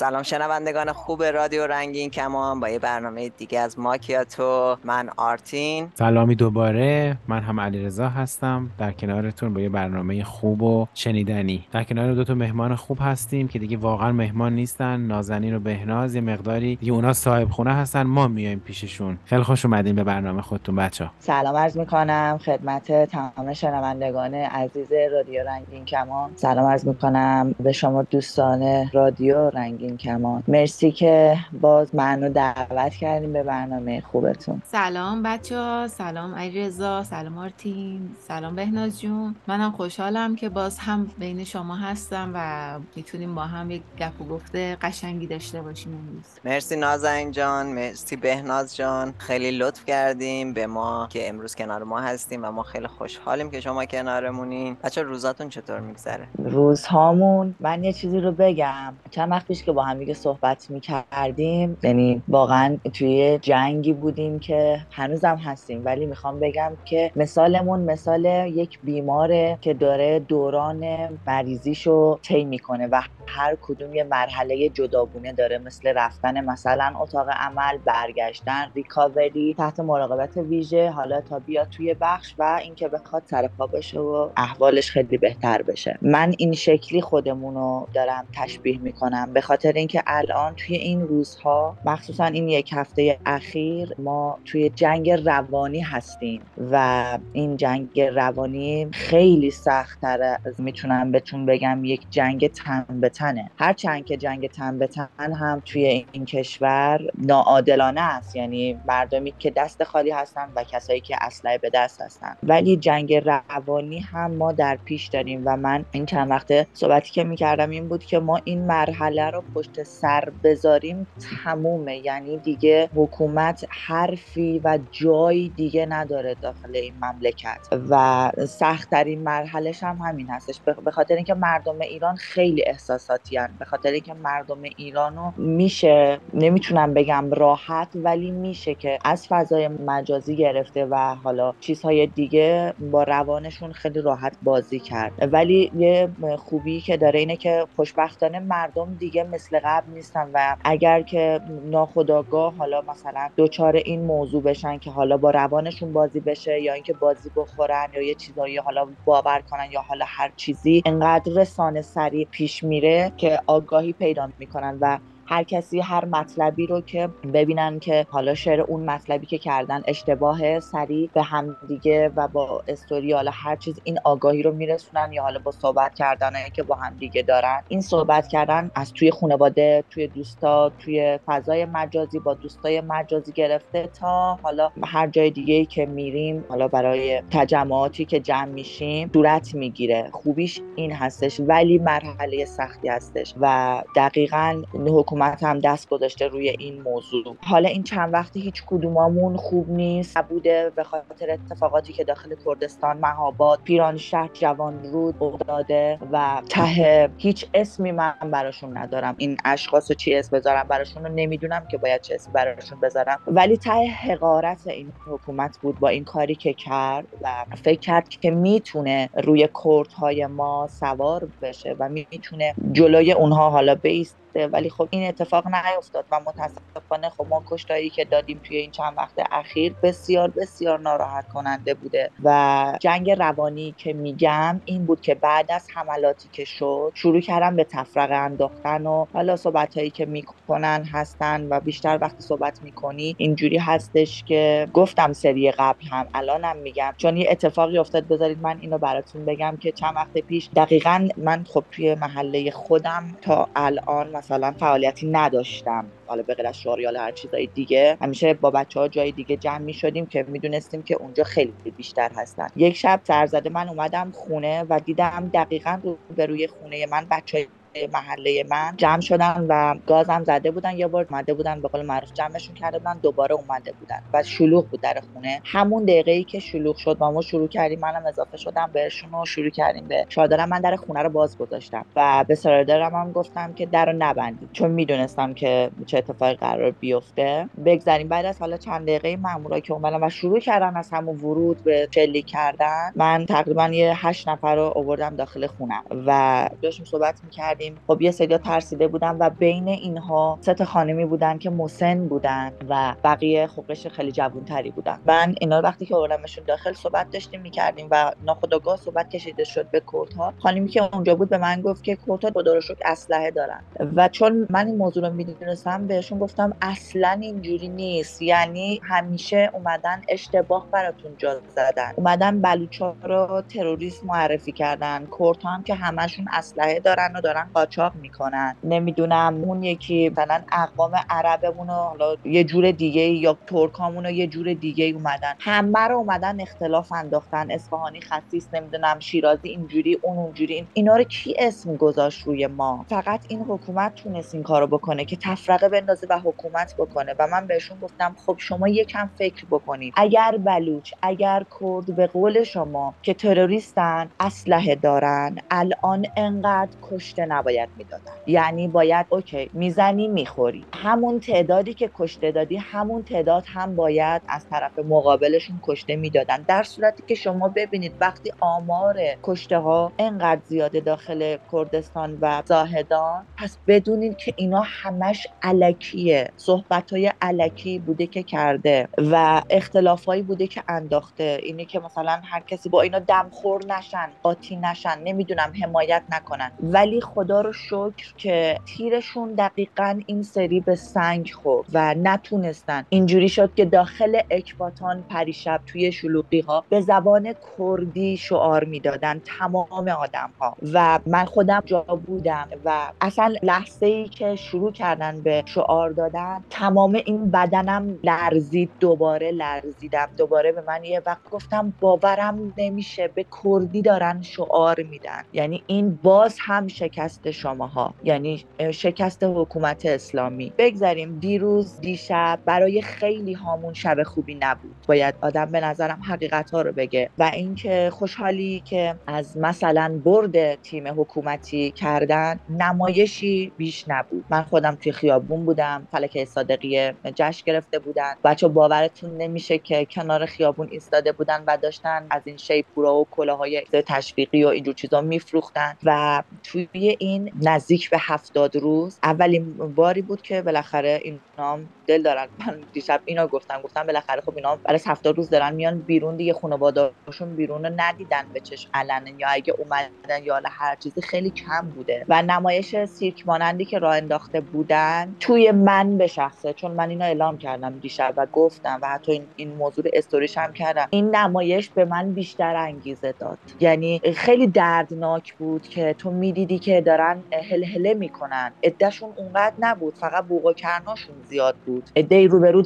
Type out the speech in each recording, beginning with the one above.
سلام شنوندگان خوب رادیو رنگین کمان با یه برنامه دیگه از ماکیاتو. من آرتین. سلامی دوباره. من هم علیرضا هستم. در کنارتون با یه برنامه خوب و شنیدنی. در کنار دو تا مهمان خوب هستیم که دیگه واقعا مهمان نیستن. نازنین و بهناز یه مقداری دیگه اونا صاحب خونه هستن. ما میایم پیششون. خیلی خوش اومدین به برنامه خودتون بچه سلام عرض می‌کنم خدمت تمام شنوندگان عزیز رادیو رنگین کمان. سلام عرض می‌کنم به شما دوستان رادیو رنگین کمان مرسی که باز منو دعوت کردیم به برنامه خوبتون. سلام بچه ها سلام علیرضا سلام آرتین سلام بهناز جون. منم خوشحالم که باز هم بین شما هستم و می‌تونیم با هم یک گپ و گفته قشنگی داشته باشیم امروز. مرسی نازنین جان مرسی بهناز جان. خیلی لطف کردیم به ما که امروز کنار ما هستیم و ما خیلی خوشحالیم که شما کنارمونین. بچه روزاتون چطور میگذره؟ روزهامون من یه چیزی رو بگم. چند وقت پیش که با هم دیگه صحبت می‌کردیم. یعنی واقعا توی جنگی بودیم که هنوزم هستیم. ولی می‌خوام بگم که مثالمون مثال یک بیماره که داره دوران مریضیشو طی می‌کنه و هر کدوم یه مرحله جداگونه داره مثل رفتن مثلا اتاق عمل برگشتن ریکاوری تحت مراقبت ویژه حالا تا بیاد توی بخش و اینکه بخواد سر پا بشه و احوالش خیلی بهتر بشه. من این شکلی خودمون رو دارم تشبیه می‌کنم. به خاطر اینکه الان توی این روزها مخصوصا این یک هفته اخیر ما توی جنگ روانی هستیم و این جنگ روانی خیلی سختتر از می‌تونم بهتون بگم یک جنگ تن به تنه هرچند که جنگ تن به تن هم توی این کشور ناعادلانه است یعنی مردمی که دست خالی هستن و کسایی که اسلحه به دست هستن. ولی جنگ روانی هم ما در پیش داریم و من این چند وقته صحبتی که می‌کردم این بود که ما این مرحله رو پشت سر بذاریم تمومه. یعنی دیگه حکومت حرفی و جایی دیگه نداره داخل این مملکت. و سختترین مرحلهش هم همین هستش. به خاطر اینکه مردم ایران خیلی احساساتی هن. به خاطر اینکه مردم ایرانو میشه نمی‌تونم بگم راحت ولی میشه که از فضای مجازی گرفته و حالا چیزهای دیگه با روانشون خیلی راحت بازی کرد. ولی یه خوبی که داره اینه که خوشبختانه مردم دیگه مثل قبل نیستن و اگر که ناخداگاه حالا مثلا دوچار این موضوع بشن که حالا با روانشون بازی بشه یا اینکه بازی بخورن یا یه چیزایی حالا باور کنن یا حالا هر چیزی انقدر رسانه سریع پیش میره که آگاهی پیدا می‌کنن و هر کسی هر مطلبی رو که ببینن که حالا شعر اون مطلبی که کردن اشتباه سریع به هم دیگه و با استوری حالا هر چیز این آگاهی رو میرسونن یا حالا با صحبت کردن که با هم دیگه دارن. این صحبت کردن از توی خانواده توی دوستا توی فضای مجازی با دوستای مجازی گرفته تا حالا هر جای دیگه که میریم حالا برای تجمعاتی که جمع میشیم صورت می‌گیره. خوبیش این هستش ولی مرحله سختی هستش و دقیقا حکومت حکومت هم دست گذاشته روی این موضوع. حالا این چند وقتی هیچ کدومامون خوب نیست. بوده به خاطر اتفاقاتی که داخل کردستان مهاباد پیران شهر جوان رود افتاده و ته هیچ اسمی من براشون ندارم. این اشخاص چی اسم بذارم براشون رو نمی‌دونم که باید چه اسمی براشون بذارم. ولی ته حقارت این حکومت بود با این کاری که کرد و فکر کرد که می‌تونه روی کردهای ما سوار بشه و می‌تونه جلوی اونها حالا بیست ولی خب این اتفاق نیفتاد و متاسفانه خب ما کشتایی که دادیم توی این چند وقت اخیر بسیار بسیار ناراحت کننده بوده. و جنگ روانی که میگم این بود که بعد از حملاتی که شد شروع کردم به تفرقه انداختن و حالا صحبت هایی که می‌کنن هستن و بیشتر وقتی صحبت می‌کنی اینجوری هستش که گفتم سری قبل هم الانم میگم. چون یه اتفاقی افتاد بذارید من اینو براتون بگم که چند وقت پیش دقیقا من خب توی محله خودم تا الان مثلا فعالیتی نداشتم. حالا به غیر از هر چیزای دیگه. همیشه با بچه ها جای دیگه جمع می شدیم که می‌دونستیم که اونجا خیلی بیشتر هستن. یک شب سرزده من اومدم خونه و دیدم دقیقا رو روی خونه من بچه محله من جمع شدن و گازم زده بودن. یه بار اومده بودن به قول معروف جمعشون کرده بودن دوباره اومده بودن و شلوغ بود در خونه. همون دقیقه ای که شلوغ شد و ما شروع کردیم منم اضافه شدم بهشون و شروع کردیم به چادرم من در خونه رو باز گذاشتم و به سرادرم هم گفتم که در رو نبندید چون می‌دونستم که چه اتفاقی قرار بیفته. بگذاریم بعد از حالا چند دقیقه مامورا که اومدن و شروع کردن از همون ورود به شلیک کردن من تقریبا یه هشت نفر رو آوردم داخل خونم و داشتیم صحبت می‌کردیم. اومدیم خب یه سری ترسیده بودن و بین اینها سه تا خانمی بودن که مسن بودن و بقیه خوقش خیلی جوانتری بودن. من اینا وقتی که آوردمشون داخل صحبت داشتیم می‌کردیم و ناخودآگاه صحبت کشیده شد به کورتها. خانمی که اونجا بود به من گفت که کورتها خدا رو اسلحه دارن. و چون من این موضوع رو می‌دونستم بهشون گفتم اصلا اینجوری نیست. یعنی همیشه اومدن اشتباه براتون جا زدن. اومدن بلوچا رو تروریست معرفی کردن. کورت هم که همشون اسلحه دارن و دارن قاچاق می‌کنن. نمی‌دونم اون یکی مثلا اقوام عربمون حالا یه جور دیگه یا ترکامون یه جور دیگه اومدن. همه رو اومدن اختلاف انداختن. اصفهانی خصیص نمی‌دونم شیرازی اینجوری اون اونجوری. اینا رو کی اسم گذاشت روی ما؟ فقط این حکومت تونست این کارو بکنه که تفرقه بندازه و حکومت بکنه. و من بهشون گفتم خب شما یکم فکر بکنید. اگر بلوچ اگر کرد به قول شما که تروریستن اسلحه دارن الان انقدر کشته نباید می‌دادن. یعنی باید اوکی می‌زنی می‌خوری. همون تعدادی که کشته دادی همون تعداد هم باید از طرف مقابلشون کشته می‌دادن. در صورتی که شما ببینید وقتی آمار کشته ها انقدر زیاده داخل کردستان و زاهدان پس بدونید که اینا همش علکیه. صحبت های علکی بوده که کرده و اختلافایی بوده که انداخته. اینه که مثلا هر کسی با اینا دمخور نشن قاطی نشن نمی‌دونم حمایت نکنن. ولی خدا رو شکر که تیرشون دقیقا این سری به سنگ خورد و نتونستن. اینجوری شد که داخل اکباتان پریشب توی شلوقی ها به زبان کردی شعار می‌دادن تمام آدم ها و من خودم جا بودم و اصلا لحظه ای که شروع کردن به شعار دادن تمام این بدنم لرزید دوباره لرزیدم. دوباره به من یه وقت گفتم باورم نمیشه به کردی دارن شعار میدن. یعنی این باز هم شکست شماها یعنی شکست حکومت اسلامی. بگذاریم دیروز دیشب برای خیلی هامون شب خوبی نبود. باید آدم به نظرم حقیقت ها رو بگه. و اینکه خوشحالی که از مثلا برد تیم حکومتی کردن نمایشی بیش نبود. من خودم توی خیابون بودم فلکه صادقیه جشن گرفته بودن. بچه باورتون نمیشه که کنار خیابون ایستاده بودن و داشتن از این شیپورا و کلاهای تشویقی و اینجور چیزا میفروختن. و توی این نزدیک به هفتاد روز. اولین باری بود که بالاخره اینا دل دارن. من دیشب اینا گفتم گفتم بالاخره خب اینا برای هفتاد روز دارن میان بیرون دیگه خانواده‌هاشون بیرون رو ندیدن به چشم علنا یا اگه اومدن یا هر چیزی خیلی کم بوده. و نمایش سیرک مانندی که راه انداخته بودن توی من به شخصه چون من اینو اعلام کردم دیشب و گفتم و حتی این, این موضوع استوریش هم کردم. این نمایش به من بیشتر انگیزه داد. یعنی خیلی دردناک بود که تو می‌دیدی که دارن هلهله می‌کنن. عدهشون اونقدر نبود فقط بوق و کرناشون زیاد بود.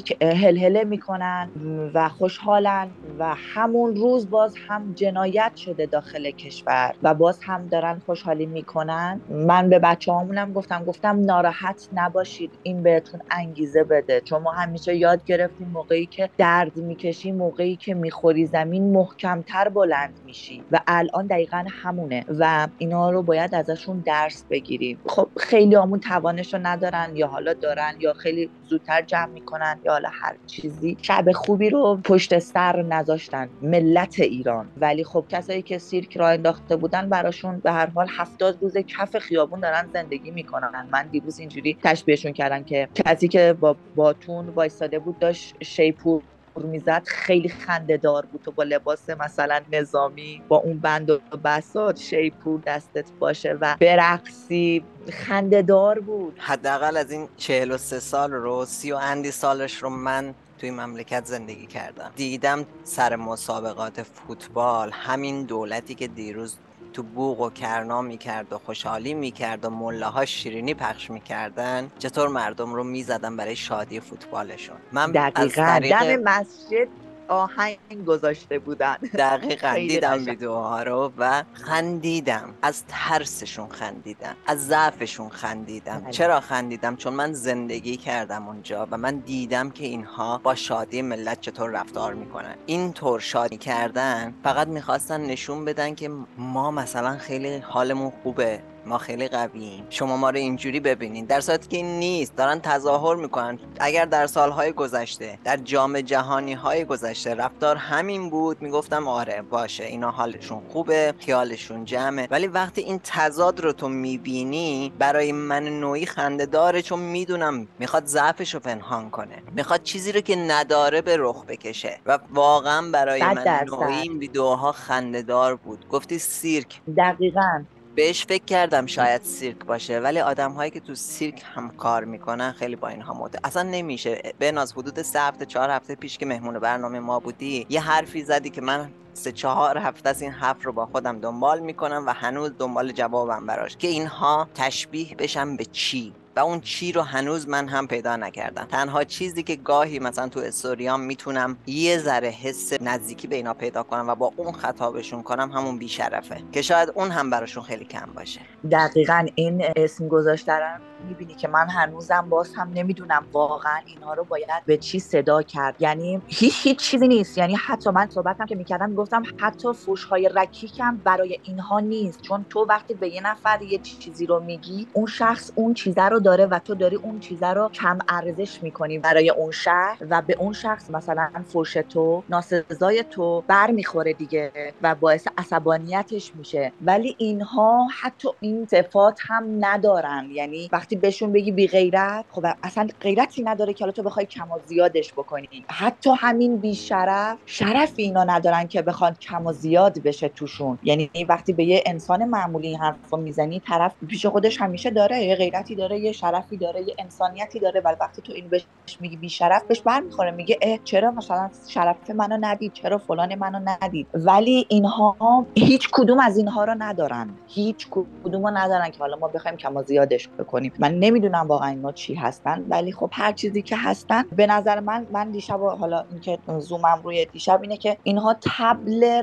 که هلهله می‌کنن و خوشحالن و همون روز باز هم جنایت شده داخل کشور و باز هم دارن خوشحالی می‌کنن. من به بچه همونم گفتم گفتم ناراحت نباشید این بهتون انگیزه بده. چون ما همیشه یاد گرفتیم موقعی که درد می‌کشی موقعی که می‌خوری زمین محکمتر بلند میشی و الان دقیقا همونه و اینا رو باید ازشون درس بگیریم. خب خیلی همون توانش رو ندارن یا حالا دارن یا خیلی زودتر جمع می‌کنن یا حالا هر چیزی. شب خوبی رو پشت سر نذاشتن ملت ایران. ولی خب کسایی که سیرک را انداخته بودن براشون به هر حال هفتاد روز کف خیابون دارن زندگی می‌کنن. من دیروز اینجوری تشبیهشون کردن که کسی که با باتون وایستاده بود داشت شیپور می‌زد. خیلی خنده دار بود و با لباس مثلا نظامی با اون بند و بسات شیپور دستت باشه و برقصی. خنده دار بود. حداقل از این 43 سال رو سی و اندی سالش رو من توی مملکت زندگی کردم. دیدم سر مسابقات فوتبال همین دولتی که دیروز تو بوق و کرنا می‌کرد و خوشحالی می‌کرد و مله شیرینی پخش می‌کردن چطور مردم رو می‌زدن برای شادی فوتبالشون. من دقیقا. از طریق... دم مسجد آهنگ گذاشته بودن. دقیقا دیدم ویدیوها رو و خندیدم. از ترسشون خندیدم. از ضعفشون خندیدم. بله. چرا خندیدم؟ چون من زندگی کردم اونجا و من دیدم که اینها با شادی ملت چطور رفتار می‌کنن. این طور شادی کردن فقط می‌خواستن نشون بدن که ما مثلا خیلی حالمون خوبه. ما خیلی قوییم شما ما رو اینجوری ببینین. در صورتی که این نیست. دارن تظاهر می‌کنن. اگر در سالهای گذشته در جام جهانی های گذشته رفتار همین بود می‌گفتم آره باشه. اینا حالشون خوبه خیالشون جمعه. ولی وقتی این تضاد رو تو می‌بینی برای من نوعی خنده داره چون می‌دونم می‌خواد ضعفش رو پنهان کنه. می‌خواد چیزی رو که نداره به رخ بکشه. و واقعا برای من. نوعی این ویدیوها خنده دار بود. گفتی سیرک. دقیقا. بهش فکر کردم شاید سیرک باشه ولی آدم هایی که تو سیرک هم کار می‌کنن خیلی با اینها مده. اصلا نمیشه. به ناز حدود سه هفته چهار هفته پیش که مهمون برنامه ما بودی یه حرفی زدی که من سه چهار هفته از این حرف رو با خودم دنبال می‌کنم و هنوز دنبال جوابم براش. که اینها تشبیه بشن به چی؟ و اون چی رو هنوز من هم پیدا نکردم. تنها چیزی که گاهی مثلا تو استوریام می‌تونم یه ذره حس نزدیکی به اینا پیدا کنم و با اون خطابشون کنم همون بیشرفه. که شاید اون هم براشون خیلی کم باشه. دقیقا این اسم گذاشتن می‌بینی که من هنوزم باز هم نمی‌دونم واقعا اینها رو باید به چی صدا کرد. یعنی هیچ هیچ چیزی نیست. یعنی حتی من صحبتم که می‌کردم می‌گفتم حتی فوشهای رکیکم برای اینها نیست. چون تو وقتی به یه نفر یه چیزی رو میگی اون شخص اون چیزه رو داره و تو داری اون چیزه رو کم ارزش می‌کنی برای اون شهر و به اون شخص مثلا فوش تو ناسزای تو بر می‌خوره دیگه و باعث عصبانیتش میشه. ولی اینها حتی این صفات هم ندارن. یعنی وقتی بهشون بگی بی غیرت خب اصلا غیرتی نداره که حالا تو بخوای کم و زیادش بکنی. حتی همین بی شرف شرف اینا ندارن که بخوان کم و زیاد بشه توشون. یعنی وقتی به یه انسان معمولی حرف می‌زنی طرف پیش خودش همیشه داره. یه غیرتی داره یه شرفی داره یه انسانیتی داره. ولی وقتی تو این بهش میگی بی شرف بهش برمیخوره. میگه اه چرا مثلا شرف منو ندید؟ چرا فلان منو ندید؟ ولی اینها هیچ کدوم از اینها رو ندارن. هیچ کدوم رو ندارن که حالا ما بخوایم کم و زیادش بکنیم. من نمی‌دونم واقعا اینا چی هستن ولی خب هر چیزی که هستن به نظر من من دیشب حالا اینکه زومم روی دیشب اینه که اینها تبل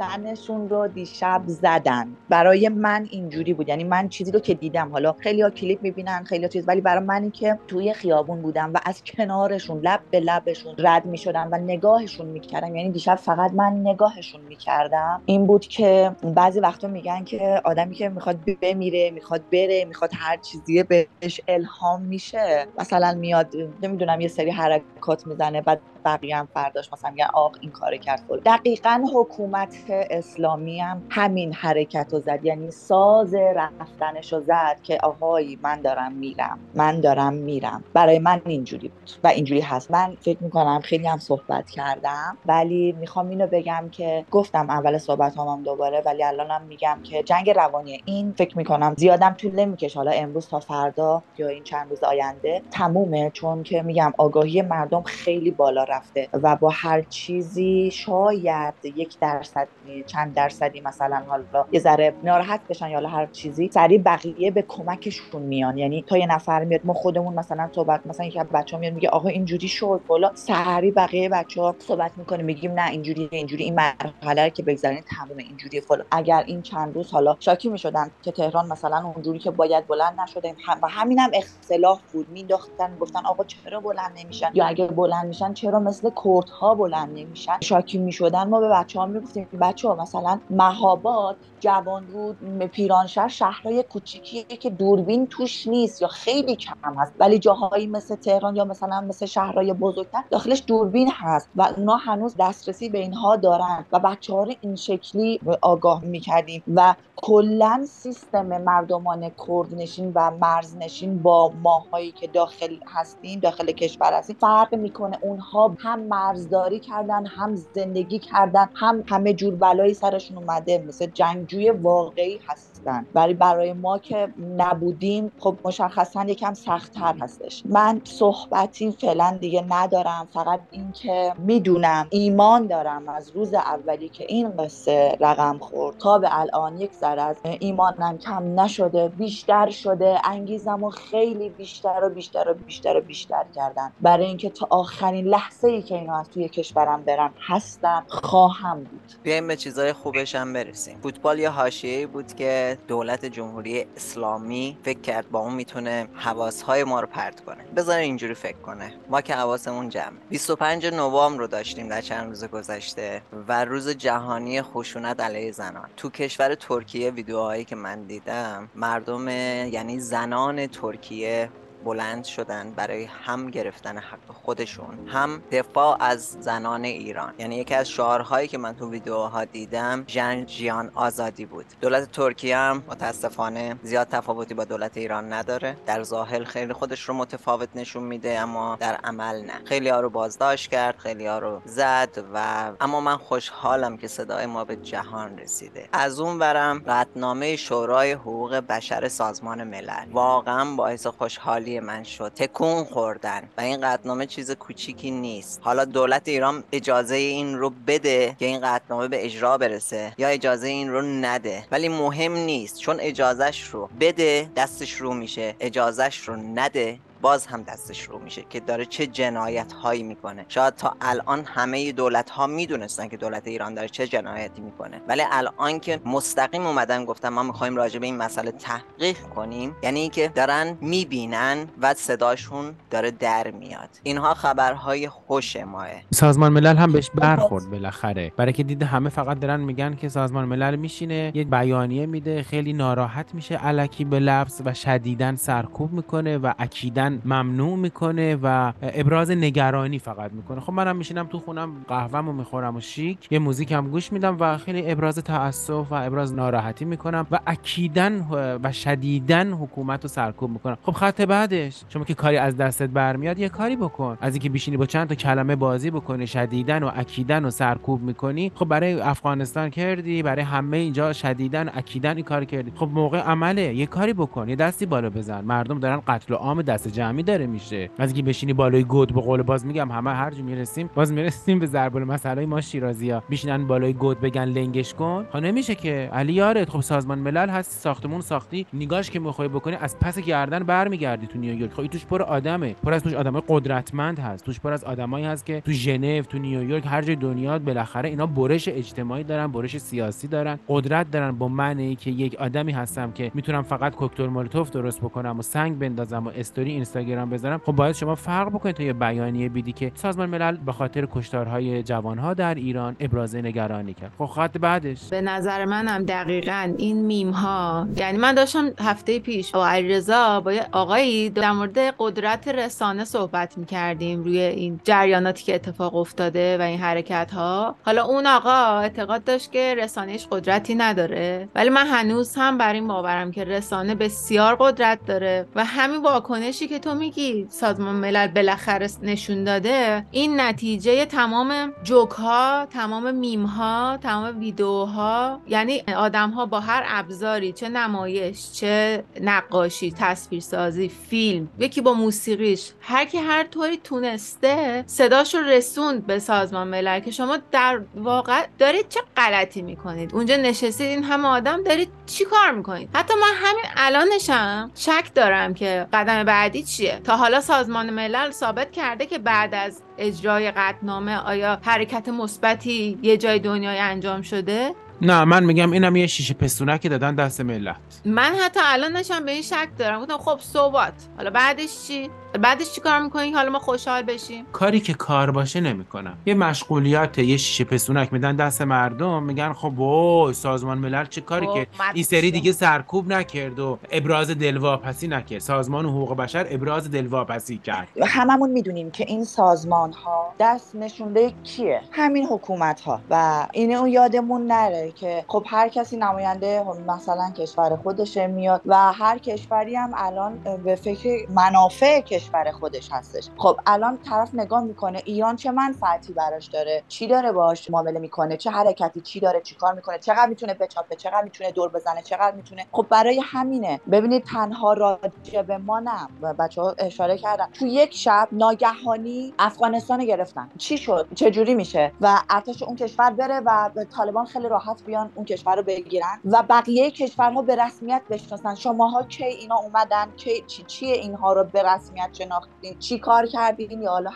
رفتنشون رو دیشب زدن. برای من اینجوری بود. یعنی من چیزی رو که دیدم حالا خیلی ها کلیپ می‌بینن خیلی ها چیز ولی برای منی که توی خیابون بودم و از کنارشون لب به لبشون رد می‌شدم و نگاهشون می‌کردم. یعنی دیشب فقط من نگاهشون می‌کردم. این بود که بعضی وقتا میگن که آدمی که می‌خواد بمیره می‌خواد بره می‌خواد هر چیزی بهش الهام میشه مثلا میاد نمی‌دونم یه سری حرکات می‌زنه بعد بقیه هم فرداش مثلا میگن آق این کار کرد. دقیقا حکومت اسلامی هم همین حرکت رو زد. یعنی ساز رفتنش رو زد که آهای من دارم میرم من دارم میرم. برای من اینجوری بود و اینجوری هست. من فکر می‌کنم خیلی هم صحبت کردم ولی می‌خوام اینو بگم که گفتم اول صحبت هم دوباره ولی الانم میگم که جنگ روانی این فکر می‌کنم زیادم طول نمی‌کشه. حالا امروز تا فردا یا این چند روز آینده تمومه. چون که میگم آگاهی مردم خیلی بالا رفته و با هر چیزی شاید یک درصدی چند درصدی مثلا حالا یه ذره ناراحت بشن یا هر چیزی سریع بقیه به کمکشون میان. یعنی تا یه نفر میاد ما خودمون مثلا صحبت مثلا یکی از بچه‌ها میاد میگه آقا اینجوری شد فلان. سریع بقیه بچه‌ها صحبت می‌کنه میگیم نه اینجوری اینجوری این مرحله که بگذارین تموم اینجوری فلان. اگر این چند روز حالا شاکی می‌شدن که تهران مثلا اونجوری که باید بلند نشده و همینم اختلاف بود مینداختن گفتن آقا چرا بلند نمیشن؟ یا اگه بلند میشن چرا مثل کردها بلند نمیشن؟ شاکی می‌شدن ما به بچه ها می‌گفتیم بچه ها مثلا مهاباد جوان رود پیرانشهر شهرهای کوچیکیه که دوربین توش نیست یا خیلی کم هست. ولی جاهایی مثل تهران یا مثلا مثل شهرهای بزرگتر داخلش دوربین هست و اونا هنوز دسترسی به اینها دارن و بچه ها این شکلی آگاه می‌کردیم و کلا سیستم مردمان کردنشین و مرزنشین با ماهایی که داخل هستیم داخل کشور هستیم فرق می‌کنه. اونها هم مرزداری کردن هم زندگی کردن هم همه جور بلایی سرشون اومده مثل جنگجوی واقعی هستن ولی برای ما که نبودیم خب مشخصا یکم سختتر هستش. من صحبتی فعلا دیگه ندارم. فقط اینکه می‌دونم ایمان دارم از روز اولی که این قصه رقم خورد. تا به الان یک ذره از ایمانم کم نشده بیشتر شده. انگیزم و خیلی بیشتر و بیشتر و بیشتر و بیشتر کردن. برای اینکه تا آخرین لحظه ای که اینا از توی کشورم برن هستم خواهم بود. بیایم به چیزای خوبش هم برسیم. فوتبال یه حاشیه‌ای بود که دولت جمهوری اسلامی فکر کرد با اون می‌تونه حواسهای ما رو پرت کنه. بذار اینجوری فکر کنه. ما که حواسمون جمع 25 نوامبر رو داشتیم در چند روز گذشته و روز جهانی خشونت علیه زنان. تو کشور ترکیه ویدیوهایی که من دیدم مردم یعنی زنان ترکیه بلند شدن برای هم گرفتن حق خودشون هم دفاع از زنان ایران. یعنی یکی از شعارهایی که من تو ویدیوها دیدم جن جیان آزادی بود. دولت ترکیه هم متاسفانه زیاد تفاوتی با دولت ایران نداره. در ظاهر خیلی خودش رو متفاوت نشون میده اما در عمل نه. خیلی ها رو بازداشت کرد خیلی ها رو زد و اما من خوشحالم که صدای ما به جهان رسیده. از اون برم قطنامه شورای حقوق بشر سازمان ملل واقعا باعث خوشحالی من شد. تکون خوردن. و این قطنامه چیز کوچیکی نیست. حالا دولت ایران اجازه این رو بده که این قطنامه به اجرا برسه یا اجازه این رو نده. ولی مهم نیست. چون اجازهش رو بده دستش رو میشه. اجازهش رو نده. باز هم دستش رو میشه که داره چه جنایت هایی می‌کنه. شاید تا الان همه دولت ها می‌دونستن که دولت ایران داره چه جنایتی می‌کنه. ولی الان که مستقیم اومدن گفتن ما می‌خوایم راجع به این مسئله تحقیق کنیم یعنی اینکه دارن می‌بینن و صداشون داره در میاد. اینها خبرهای خوش ماه سازمان ملل هم بهش برخورد بالاخره. برای که دیده همه فقط دارن میگن که سازمان ملل میشینه یک بیانیه میده خیلی ناراحت میشه علکی به لفظ و شدیدن سرکوب می‌کنه و اکیدن ممنوع می‌کنه و ابراز نگرانی فقط می‌کنه. خب منم میشینم تو خونم قهوه‌مو می‌خورم و شیک یه موزیک هم گوش میدم و خیلی ابراز تاسف و ابراز ناراحتی می‌کنم و اکیدن و شدیدن حکومت رو سرکوب می‌کنم. خب خط بعدش شما که کاری از دستت برمیاد یه کاری بکن. از اینکه بیشینی با چند تا کلمه بازی بکنی شدیدن و اکیدن و سرکوب می‌کنی خب برای افغانستان کردی برای همه اینجا شدیدن اکیدن این کار کردی. خب موقع عمله یه کاری بکن یه دستی بالا بزن. مردم دارن قتل عام دست جمعی داره میشه. از اینکه بشینی بالای گود به قول باز میگم همه هر جو می‌رسیم باز می‌رسیم به ضرب المثل ما شیرازی ها بشینن بالای گود بگن لنگش کن. خب نمیشه که. علی یارت. خب سازمان ملل هست ساختمون ساختی. نگاش که می‌خوای بکنی از پس گردن برمیگردی تو نیویورک. خب توش پر آدمه. پر از توش آدمای قدرتمند هست. توش پر از آدمایی هست که تو ژنو تو نیویورک هر جای دنیا بالاخره اینا برش اجتماعی دارن برش سیاسی دارن. قدرت دارن. با معنی که یک آدمی هستم که می‌تونم فقط کوکتل مولوتوف درست بکنم و سنگ بندازم و استوری اینستاگرام بذارم. خب باید شما فرق بکنید تا یه بیانیه بیدی که سازمان ملل به خاطر کشتارهای جوانها در ایران ابراز نگرانی کرد. خب خط بعدش. به نظر منم دقیقا این میم ها یعنی من داشتم هفته پیش با علیرضا با یه آقایی در مورد قدرت رسانه صحبت می‌کردیم روی این جریاناتی که اتفاق افتاده و این حرکت ها حالا اون آقا اعتقاد داشت که رسانهش قدرتی نداره ولی من هنوز هم بر این باورم که رسانه بسیار قدرت داره و همین واکنشی که تو میگی سازمان ملل بالاخره نشون داده؟ این نتیجه تمام جوک ها تمام میم ها تمام ویدیوها یعنی آدم ها با هر ابزاری چه نمایش چه نقاشی تصویرسازی فیلم یکی با موسیقیش هر کی هر طوری تونسته صداش رو رسوند به سازمان ملل که شما در واقع دارید چه غلطی می‌کنید؟ اونجا نشستید این همه آدم دارید چی کار می‌کنید؟ حتی من همین الانشم شک دارم که قدم بعدی چیه؟ تا حالا سازمان ملل ثابت کرده که بعد از اجرای قطنامه آیا حرکت مثبتی یه جای دنیای انجام شده؟ نه من میگم اینم یه شیشه پستونکی دادن دست ملت. من حتی الان نشم به این شک دارم. گفتم خب صحبت حالا بعدش چی؟ بعدش چی کار می‌کنی؟ حالا ما خوشحال بشیم. کاری که کار باشه نمی‌کنم. یه مشغولیت یه شیشه پستونک میدن دست مردم. میگن خب وای سازمان ملل چه کاری که؟ این سری؟ دیگه سرکوب نکرد و ابراز دلواپسی نکرد. سازمان حقوق بشر ابراز دلواپسی کرد. هممون می‌دونیم که این سازمان ها دست نشونده کیه؟ همین حکومت ها و اینه اون یادمون نره که خب هر کسی نماینده مثلا کشور خودشه میاد و هر کشوری هم الان به فکر منافع کشور خودش هستش. خب الان طرف نگاه می‌کنه ایران چه منفعتی براش داره؟ چی داره باش معامله می‌کنه؟ چه حرکتی؟ چی داره؟ چی کار می‌کنه؟ چقدر می‌تونه بچاپه؟ چقدر می‌تونه دور بزنه؟ چقدر می‌تونه؟ خب برای همینه. ببینید تنها راجع به ما نه. بچه ها اشاره کردن. تو یک شب ناگهانی افغانستان گرفتن. چی شد؟ چه جوری میشه؟ و ارتش اون کشور بره و طالبان خیلی راحت بیان اون کشور رو بگیرن و بقیه کشورها به رسمیت بشناسن. شماها کی اینا اومدن؟ کی چی چیه اینها رو به رسمیت شناختین؟ چی کار کردین؟ یا حالا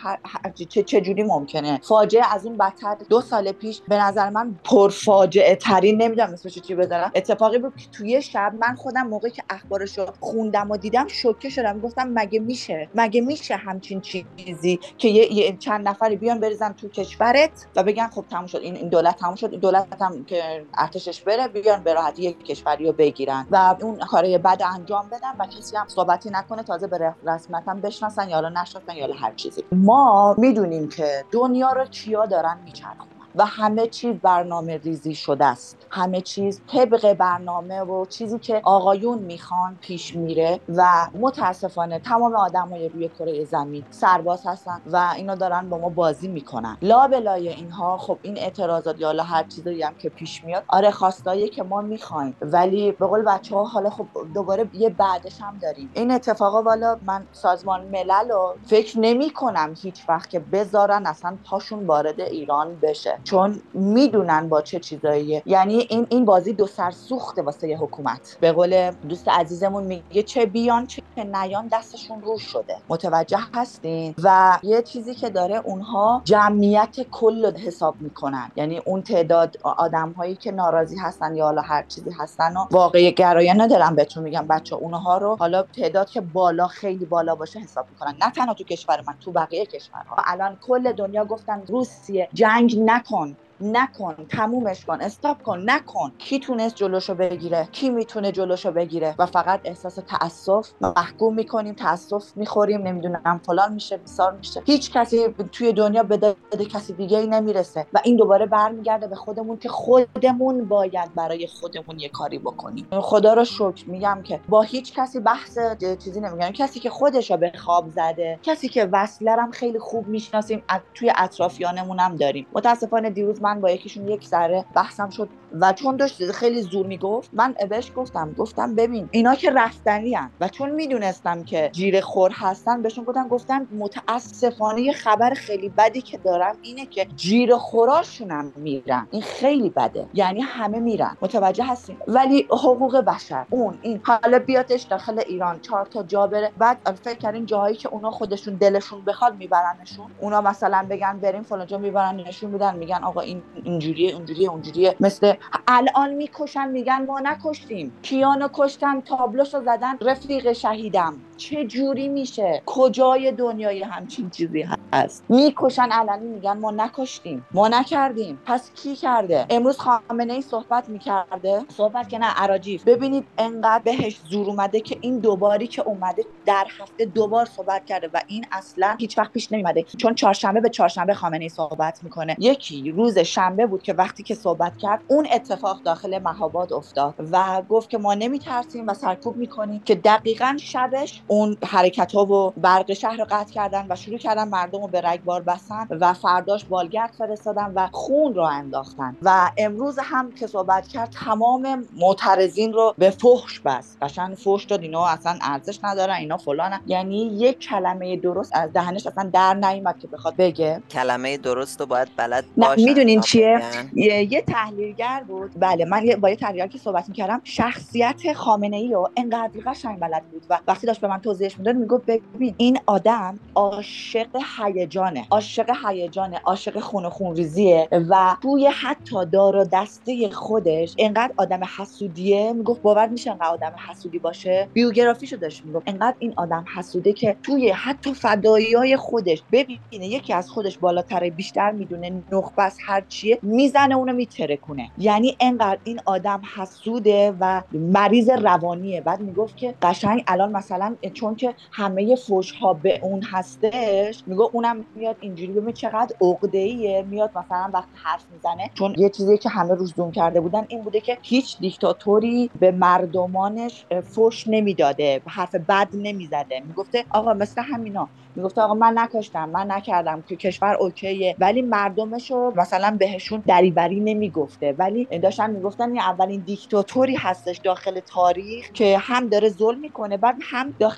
چه چجوری ممکنه؟ فاجعه از اون بدتر. دو سال پیش به نظر من پرفاجعه ترین نمی‌دونم اسمش چی بذارم. اتفاقی بود که توی شب من خودم موقعی که اخبارش رو خوندم و دیدم شوکه شدم. گفتم مگه میشه؟ مگه میشه همچین چیزی که یه, چند نفری بیان بریزن تو کشورت و بگن خب تموم شد. این, دولت تموم شد. دولت هم که ارتشش بره بیان به راحتی یک کشوری رو بگیرن و اون کارهای بد انجام بدن و کسی هم صحبتی نکنه تازه به رسمیت هم بشناسن یا نشناسن یا هر چیزی. ما می‌دونیم که دنیا رو کیا دارن میچرخن و همه چیز برنامه ریزی شده است. همه چیز طبق برنامه و چیزی که آقایون می‌خوان پیش میره و متاسفانه تمام آدمای روی کره زمین سرباز هستن و اینا دارن با ما بازی می‌کنن. لا بلای اینها خب این اعتراضات یا هر چیزی هم که پیش میاد آره خواستایی که ما می‌خوایم ولی به قول بچه ها حالا خب دوباره یه بعدش هم داریم. این اتفاقا والا من سازمان ملل رو فکر نمی کنم هیچ وقت که بذارن اصلا پاشون وارد ایران بشه. چون می‌دونن با چه چیزاییه. یعنی این این بازی دو سر سوخته واسه حکومت. به قول دوست عزیزمون میگه چه بیان چه نیان دستشون رو شده. متوجه هستین؟ و یه چیزی که داره اونها جمعیت کل حساب می‌کنن. یعنی اون تعداد آدم هایی که ناراضی هستن یا حالا هر چیزی هستن و واقعی گرایانه ندارم بهتون میگم بچه اونها رو حالا تعداد که بالا خیلی بالا باشه حساب می‌کنن. نه تنها تو کشور من تو بقیه کشورها. الان کل دنیا گفتن روسیه جنگ نکن. তখন نکن تمومش کن استاپ کن نکن. کی تونست جلوشو بگیره؟ کی می‌تونه جلوشو بگیره؟ و فقط احساس تاسف محکوم می‌کنیم تاسف می‌خوریم نمی‌دونم فلان میشه بسار میشه. هیچ کسی توی دنیا به داد کسی دیگه ای نمی‌رسه. و این دوباره برمیگرده به خودمون که خودمون باید برای خودمون یه کاری بکنیم. خدا رو شکر میگم که با هیچ کسی بحث چیزی نمیگم. کسی که خودش به خواب زده کسی که وصله خیلی خوب می‌شناسیم توی اطرافیانمون هم داریم. متاسفانه دیروز من با یکیشون یک ذره بحثم شد و چون داشت خیلی زور می‌گفت من بهش گفتم گفتم ببین اینا که رفتنی هن. و چون می‌دونستم که جیره خور هستن بهشون گفتم گفتم متاسفانه خبر خیلی بدی که دارم اینه که جیره خوراشون هم میرن. این خیلی بده. یعنی همه میرن. متوجه هستیم ولی حقوق بشر اون این. حالا بیاتش داخل ایران چهار تا جا بره. بعد فکر کردین جاهایی که اونا خودشون دلشون بخواد میبرنشون. اونا مثلا بگن بریم فلان جا می‌برن نشون میدن میگن آقا این اینجوریه اونجوریه اونجوریه. مثل الان می‌کشن میگن ما نکشتیم. کیانو کشتن تابلوشو زدن رفیق شهیدم. چه جوری میشه؟ کجای دنیای همچین چیزی هست؟ می‌کشن علنی میگن ما نکشتیم ما نکردیم. پس کی کرده؟ امروز خامنه ای صحبت می‌کرده. صحبت که نه عراجیف ببینید انقدر بهش زور اومده که این دوباری که اومده در هفته دوبار صحبت کرده و این اصلا هیچ وقت پیش نمیمده چون چهارشنبه به چهارشنبه خامنه ای صحبت می‌کنه. یکی روز شنبه بود که وقتی که صحبت کرد اون اتفاق داخل مهاباد افتاد و گفت که ما نمیترسیم و سرکوب می‌کنیم که دقیقا شبش اون حرکت ها و برق شهر رو قطع کردن و شروع کردن مردم رو به رگبار بستن و فرداش بالگرد فرستادن و خون رو انداختن. و امروز هم که صحبت کرد تمام معترضین رو به فحش بست. قشنگ فحش داد. اینا اصلا ارزش ندارن اینا فلان یعنی یک کلمه درست از دهنش اصلا در نیومد که بخواد بگه. کلمه درست رو باید بلد باشن می‌دونین چیه؟ یه, یه تحلیلگر بود. بله من با یه تحلیلگر که صحبت می‌کردم شخصیت خامنه ای رو انقدر قشنگ بلد بود. و وقتی داشت به من توضیحش می‌داد می‌گفت ببین این آدم عاشق هیجانه. عاشق هیجانه عاشق خون و خونریزیه و توی حتی دار و دسته خودش انقدر آدم حسودیه. می‌گفت باور میشه انقدر آدم حسودی باشه؟ بیوگرافیشو داشت می‌گفت. انقدر این آدم حسوده که توی حتی فدایی های خودش ببینه یکی از خودش بالاتر بیشتر می‌دونه نخبه هر چیه می‌زنه اونو میترکونه. یعنی انقدر این آدم حسوده و مریض روانیه. بعد می‌گفت که قشنگ الان مثلا چون که همه فوش ها به اون هستش میگه اونم میاد اینجوری ببین چقدر عقده ایه میاد مثلا وقتی حرف می‌زنه چون یه چیزی که همه روز دوم کرده بودن این بوده که هیچ دیکتاتوری به مردمانش فوش نمی‌داده حرف بد نمی‌زده. می‌گفته آقا مثل همینا. می‌گفته آقا من نکشتم من نکردم که کشور اوکیه. ولی مردمش رو مثلا بهشون دریوری نمی‌گفته. ولی داشتن می‌گفتن این اولین دیکتاتوری هستش داخل تاریخ که هم داره ظلم می‌کنه بعد هم داخل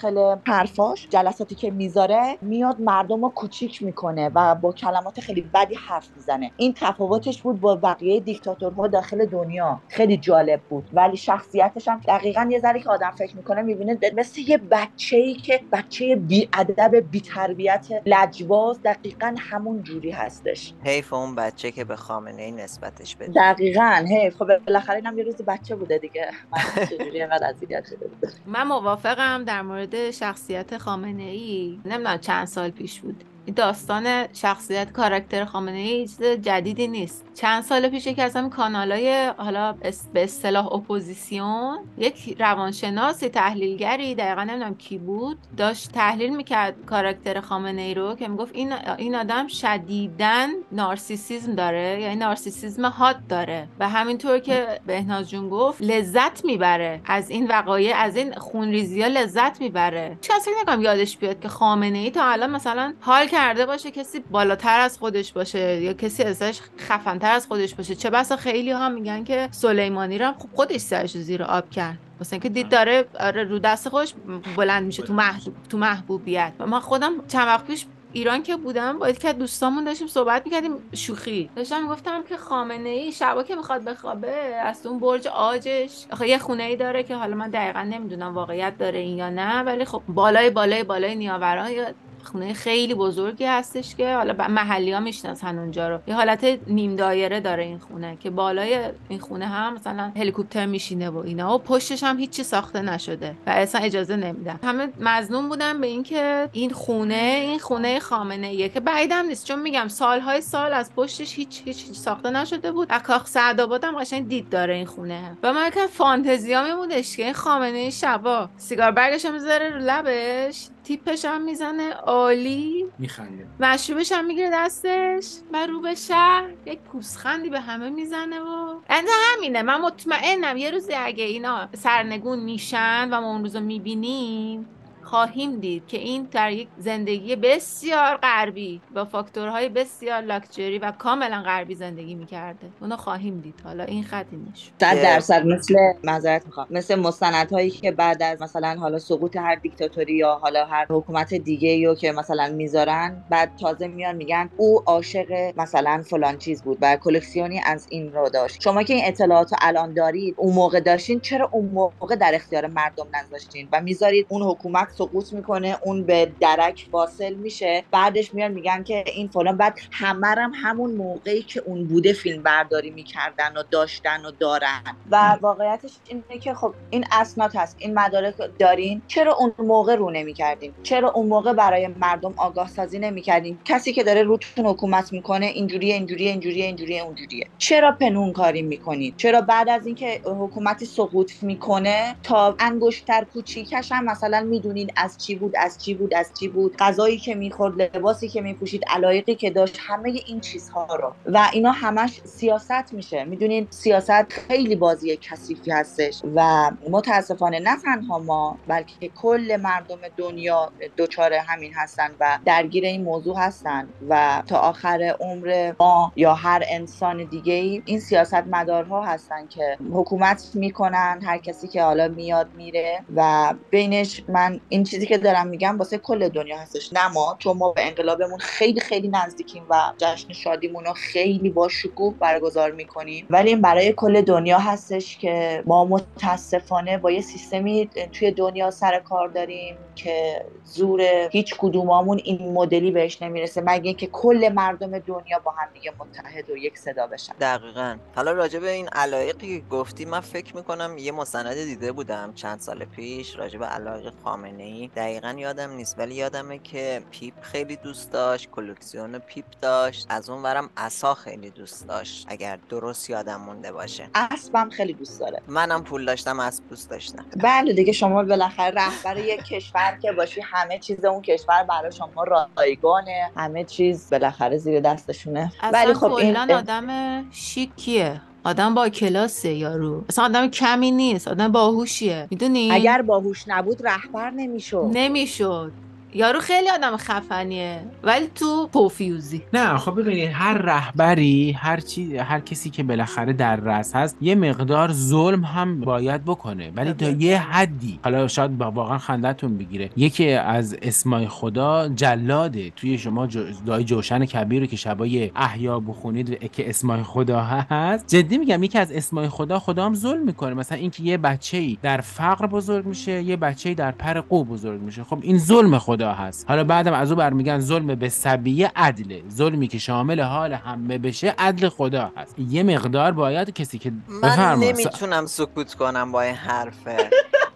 حرفاش جلساتی که می‌ذاره میاد مردم رو کوچیک می‌کنه و با کلمات خیلی بدی حرف می‌زنه. این تفاوتش بود با بقیه دیکتاتورها داخل دنیا. خیلی جالب بود. ولی شخصیتش هم دقیقا یه ذره که آدم فکر می‌کنه می‌بینه مثل یه بچه ای که بچه بی ادب بی تربیت لجباز دقیقا همون جوری هستش. حیف اون بچه که به خامنه ای نسبتش بده. دقیقا حیف. خب بالاخره اینم یه روز بچه بوده دیگه. من چجوری اینقدر اذیت شده بود من موافقم در مورد شخصیت خامنه ای نمی‌دونم چند سال پیش بود. داستان شخصیت کاراکتر خامنه ای چیز جدیدی نیست. چند سال پیش یکی از همین کانالای حالا به اصطلاح اپوزیسیون یک روانشناسی تحلیلگری دقیقا نمی‌دونم کی بود داشت تحلیل می‌کرد کاراکتر خامنه ای رو که می‌گفت این این آدم شدیدن نارسیسیزم داره یعنی نارسیسیزم هات داره. و همینطور که بهناز جون گفت لذت می‌بره. از این وقایع از این خونریزی ها لذت می‌بره. چه اصلا یادش بیاد که خامنه ای تا الان مثلا حال کرده باشه کسی بالاتر از خودش باشه یا کسی ازش خفنتر از خودش باشه. چه بسا خیلی ها میگن که سلیمانی رو هم خب خودش سرش زیر آب کرد. مثلا اینکه دید داره آره رو دست خودش بلند میشه تو محبوب تو محبوبیت. و من خودم چند وقت پیش ایران که بودم با یکی از دوستامون داشتیم صحبت می‌کردیم شوخی. داشتم می‌گفتم که خامنه ای شبا که می‌خواد بخوابه از اون برج آجش. آخه یه خونه ای داره که حالا من دقیقا نمی‌دونم واقعیت داره این یا نه ولی خب بالای بالای بالای نیاوران یا خونه خیلی بزرگی هستش که حالا محلی ها می‌شناسن اونجا رو. یه حالت نیم دایره داره این خونه که بالای این خونه هم مثلا هلیکوپتر میشینه و اینا. و پشتش هم هیچی ساخته نشده و اصلا اجازه نمیدن. همه مظنون بودن به اینکه این خونه این خونه خامنه ایه که بعیدم نیست. چون میگم سالهای سال از پشتش هیچ هیچ, ساخته نشده بود. از کاخ سعدآباد هم قشنگ دید داره این خونه و من که فانتزیا میمودش که این خامنه شبا سیگار برگش می‌ذاره رو لبش. تیپش هم می‌زنه عالی. میخنده. مشروبش هم می‌گیره دستش و رو به شهر. یک پوسخندی به همه می‌زنه و انده همینه. من مطمئنم یه روزی اگه اینا سرنگون میشن و ما اون روزو می‌بینیم خواهیم دید که این در یک زندگی بسیار غربی با فاکتورهای بسیار لاکچری و کاملا غربی زندگی می‌کرده. اونو خواهیم دید. حالا این خطی نشون صد درصد مثل معذرت می‌خوام. مثل مستندهایی که بعد از مثلا حالا سقوط هر دیکتاتوری یا حالا هر حکومت دیگه رو که مثلا می‌ذارن بعد تازه میان میگن او عاشق مثلا فلان چیز بود و کلکسیونی از این رو داشت. شما که این اطلاعات رو الان دارید اون موقع داشتین چرا اون موقع در اختیار مردم نذاشتین؟ و می‌ذارید اون حکومت سقوط می‌کنه اون به درک واصل میشه. بعدش میان میگن که این فلان. بعد همه رو هم همون موقعی که اون بوده فیلم برداری می‌کردن و داشتن و دارن. و واقعیتش اینه که خب این اسناد هست این مدارک دارین. چرا اون موقع رو نمی‌کردین؟ چرا اون موقع برای مردم آگاه سازی نمی‌کردین؟ کسی که داره روتون حکومت می‌کنه اینجوریه اینجوریه اینجوریه اینجوریه اونجوریه. چرا پنهون کاری می‌کنید چرا بعد از اینکه حکومتی سقوط می‌کنه تا انگشتر کوچیکش هم مثلا می‌دونید از چی بود از چی بود از چی بود. غذایی که می‌خورد لباسی که میپوشید علایقی که داشت همه این چیزها رو. و اینا همش سیاست میشه. می‌دونید سیاست خیلی بازی کثیفی هستش. و متاسفانه نه تنها ما بلکه کل مردم دنیا دچار همین هستن و درگیر این موضوع هستن. و تا آخر عمر ما یا هر انسان دیگه ای این سیاست مدارها هستن که حکومت می‌کنن هر کسی که حالا میاد میره. و بینش من این چیزی که دارم میگم واسه کل دنیا هستش. نه ما چون ما به انقلابمون خیلی خیلی نزدیکیم و جشن شادیمون رو خیلی با شکوه برگزار می‌کنیم. ولی این برای کل دنیا هستش که ما متاسفانه با یه سیستمی توی دنیا سر کار داریم که زور هیچ کدومامون این مدلی بهش نمی‌رسه مگه اینکه کل مردم دنیا با هم دیگه متحد و یک صدا بشن. دقیقا. حالا راجع به این علایقی که گفتی من فکر می‌کنم یه مستند دیده بودم چند سال پیش راجع به علایق خامنه ای دقیقا یادم نیست ولی یادمه که پیپ خیلی دوست داشت کلکسیون پیپ داشت. از اون ورم عصا خیلی دوست داشت اگر درست یادم مونده باشه. اسبم خیلی دوست داره. منم پول داشتم اسب دوست داشتم. بله دیگه شما بالاخره رهبر یک کشور که باشی همه چیز اون کشور برای شما رایگانه. همه چیز بالاخره زیر دستشونه. ولی خب این آدم شیکیه. آدم با کلاسه یارو. اصلا آدم کمی نیست آدم باهوشیه. می‌دونی؟ اگر باهوش نبود رهبر نمی‌شد. نمی‌شد. یارو خیلی آدم خفنیه ولی تو پوفیوزی نه خب ببینید هر رهبری هر چی هر کسی که بالاخره در رأس هست یه مقدار ظلم هم باید بکنه ولی تا یه حدی. حالا شاید با واقعا خندتون بگیره. یکی از اسمای خدا جلاده. توی شما جو- دعای جوشن کبیر رو که شبای احیا بخونید که اسمای خدا هست. جدی میگم یکی از اسمای خدا خدا هم ظلم می‌کنه. مثلا اینکه یه بچه ای در فقر بزرگ میشه یه بچه ای در پر قو بزرگ میشه. خب این ظلم خدا هست. حالا بعدم از او برمیگن ظلم به سبیه عدله ظلمی که شامل حال همه بشه عدل خدا هست. یه مقدار باید کسی که من بفرما نمی‌تونم سکوت کنم با این حرفه.